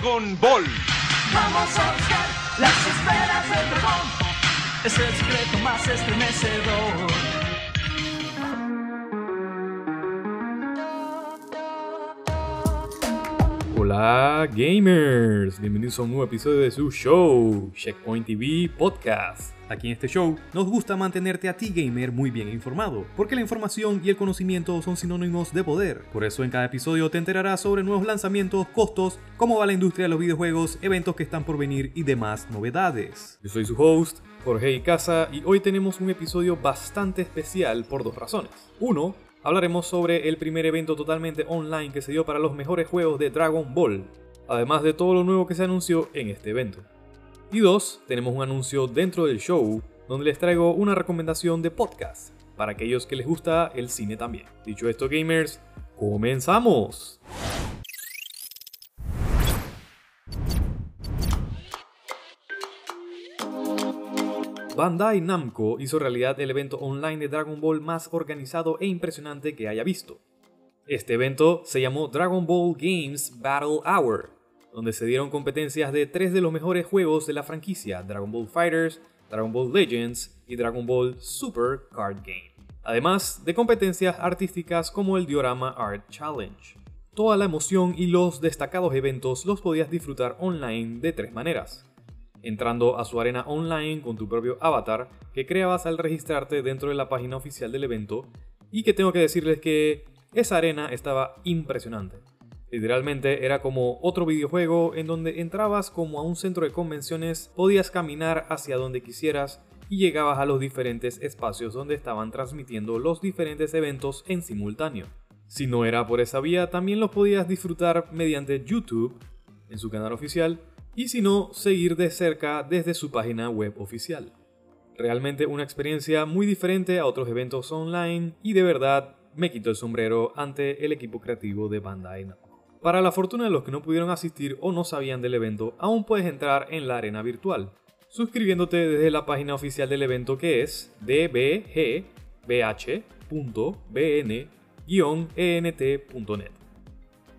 Dragon Ball. Vamos a buscar las esferas del dragón. Es el secreto más estremecedor. Hola gamers, bienvenidos a un nuevo episodio de su show, Checkpoint TV Podcast. Aquí en este show nos gusta mantenerte a ti gamer muy bien informado, porque la información y el conocimiento son sinónimos de poder. Por eso en cada episodio te enterarás sobre nuevos lanzamientos, costos, cómo va la industria de los videojuegos, eventos que están por venir y demás novedades. Yo soy su host, Jorge Icaza, y hoy tenemos un episodio bastante especial por dos razones. Uno, hablaremos sobre el primer evento totalmente online que se dio para los mejores juegos de Dragon Ball, además de todo lo nuevo que se anunció en este evento. Y dos, tenemos un anuncio dentro del show donde les traigo una recomendación de podcast para aquellos que les gusta el cine también. Dicho esto, gamers, comenzamos. Bandai Namco hizo realidad el evento online de Dragon Ball más organizado e impresionante que haya visto. Este evento se llamó Dragon Ball Games Battle Hour, donde se dieron competencias de tres de los mejores juegos de la franquicia, Dragon Ball Fighters, Dragon Ball Legends y Dragon Ball Super Card Game. Además de competencias artísticas como el Diorama Art Challenge. Toda la emoción y los destacados eventos los podías disfrutar online de tres maneras. Entrando a su arena online con tu propio avatar que creabas al registrarte dentro de la página oficial del evento y que tengo que decirles que esa arena estaba impresionante. Literalmente era como otro videojuego en donde entrabas como a un centro de convenciones, podías caminar hacia donde quisieras y llegabas a los diferentes espacios donde estaban transmitiendo los diferentes eventos en simultáneo. Si no era por esa vía, también los podías disfrutar mediante YouTube, en su canal oficial, y si no, seguir de cerca desde su página web oficial. Realmente una experiencia muy diferente a otros eventos online y de verdad me quito el sombrero ante el equipo creativo de Bandai Namco. Para la fortuna de los que no pudieron asistir o no sabían del evento, aún puedes entrar en la arena virtual, suscribiéndote desde la página oficial del evento que es dbgbh.bn-ent.net.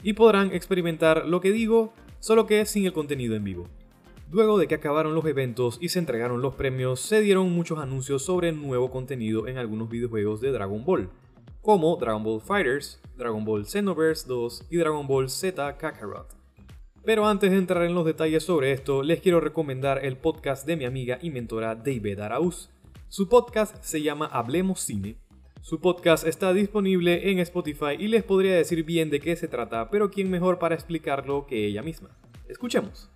Y podrán experimentar lo que digo, solo que sin el contenido en vivo. Luego de que acabaron los eventos y se entregaron los premios, se dieron muchos anuncios sobre nuevo contenido en algunos videojuegos de Dragon Ball, como Dragon Ball Fighters, Dragon Ball Xenoverse 2 y Dragon Ball Z Kakarot. Pero antes de entrar en los detalles sobre esto, les quiero recomendar el podcast de mi amiga y mentora David Arauz. Su podcast se llama Hablemos Cine. Su podcast está disponible en Spotify y les podría decir bien de qué se trata, pero quién mejor para explicarlo que ella misma. Escuchemos.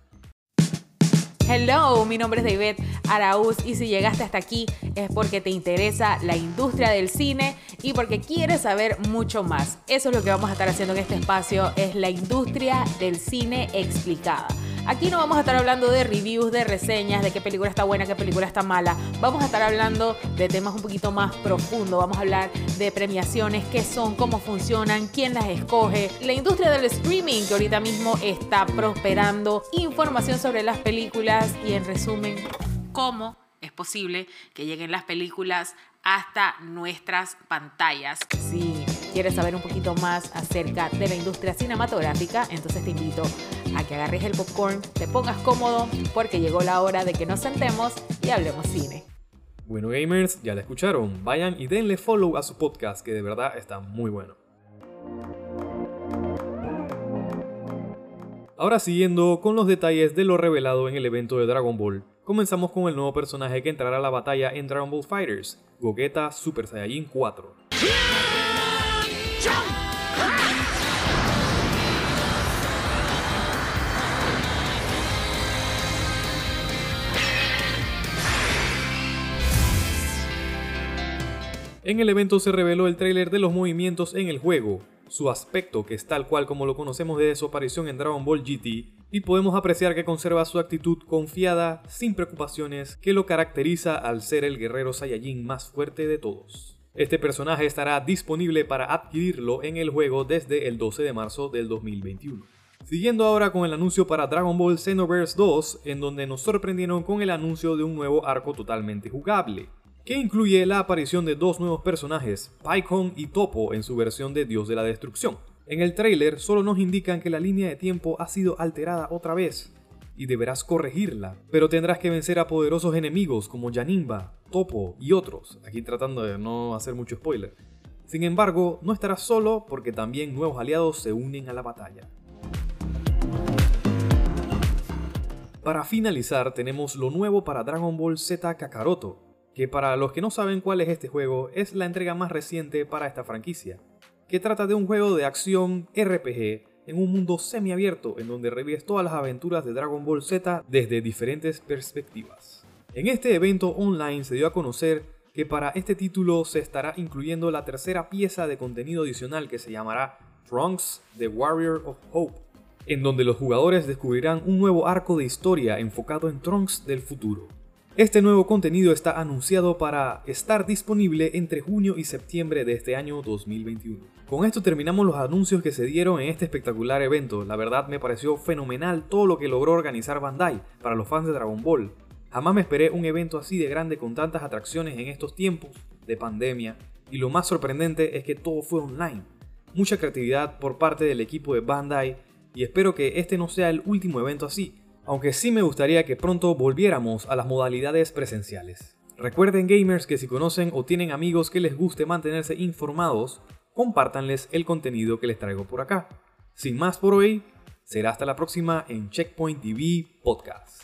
Hello, mi nombre es David Arauz y si llegaste hasta aquí es porque te interesa la industria del cine y porque quieres saber mucho más. Eso es lo que vamos a estar haciendo en este espacio, es la industria del cine explicada. Aquí no vamos a estar hablando de reviews, de reseñas, de qué película está buena, qué película está mala. Vamos a estar hablando de temas un poquito más profundos. Vamos a hablar de premiaciones, qué son, cómo funcionan, quién las escoge. La industria del streaming que ahorita mismo está prosperando. Información sobre las películas y en resumen, cómo es posible que lleguen las películas hasta nuestras pantallas. Si quieres saber un poquito más acerca de la industria cinematográfica, entonces te invito a que agarres el popcorn, te pongas cómodo, porque llegó la hora de que nos sentemos y hablemos cine. Bueno gamers, ya la escucharon, vayan y denle follow a su podcast que de verdad está muy bueno. Ahora siguiendo con los detalles de lo revelado en el evento de Dragon Ball, comenzamos con el nuevo personaje que entrará a la batalla en Dragon Ball Fighters, Gogeta Super Saiyajin 4. En el evento se reveló el tráiler de los movimientos en el juego, su aspecto que es tal cual como lo conocemos desde su aparición en Dragon Ball GT, y podemos apreciar que conserva su actitud confiada, sin preocupaciones, que lo caracteriza al ser el guerrero Saiyajin más fuerte de todos. Este personaje estará disponible para adquirirlo en el juego desde el 12 de marzo del 2021. Siguiendo ahora con el anuncio para Dragon Ball Xenoverse 2, en donde nos sorprendieron con el anuncio de un nuevo arco totalmente jugable, que incluye la aparición de dos nuevos personajes, Pycon y Topo en su versión de Dios de la Destrucción. En el tráiler solo nos indican que la línea de tiempo ha sido alterada otra vez y deberás corregirla, pero tendrás que vencer a poderosos enemigos como Janimba, Topo y otros, aquí tratando de no hacer mucho spoiler. Sin embargo, no estarás solo porque también nuevos aliados se unen a la batalla. Para finalizar, tenemos lo nuevo para Dragon Ball Z Kakaroto, que para los que no saben cuál es este juego, es la entrega más reciente para esta franquicia, que trata de un juego de acción RPG en un mundo semiabierto en donde revives todas las aventuras de Dragon Ball Z desde diferentes perspectivas. En este evento online se dio a conocer que para este título se estará incluyendo la tercera pieza de contenido adicional que se llamará Trunks The Warrior of Hope, en donde los jugadores descubrirán un nuevo arco de historia enfocado en Trunks del futuro. Este nuevo contenido está anunciado para estar disponible entre junio y septiembre de este año 2021. Con esto terminamos los anuncios que se dieron en este espectacular evento. La verdad me pareció fenomenal todo lo que logró organizar Bandai para los fans de Dragon Ball. Jamás me esperé un evento así de grande con tantas atracciones en estos tiempos de pandemia y lo más sorprendente es que todo fue online. Mucha creatividad por parte del equipo de Bandai y espero que este no sea el último evento así, aunque sí me gustaría que pronto volviéramos a las modalidades presenciales. Recuerden gamers que si conocen o tienen amigos que les guste mantenerse informados, compártanles el contenido que les traigo por acá. Sin más por hoy, será hasta la próxima en Checkpoint TV Podcast.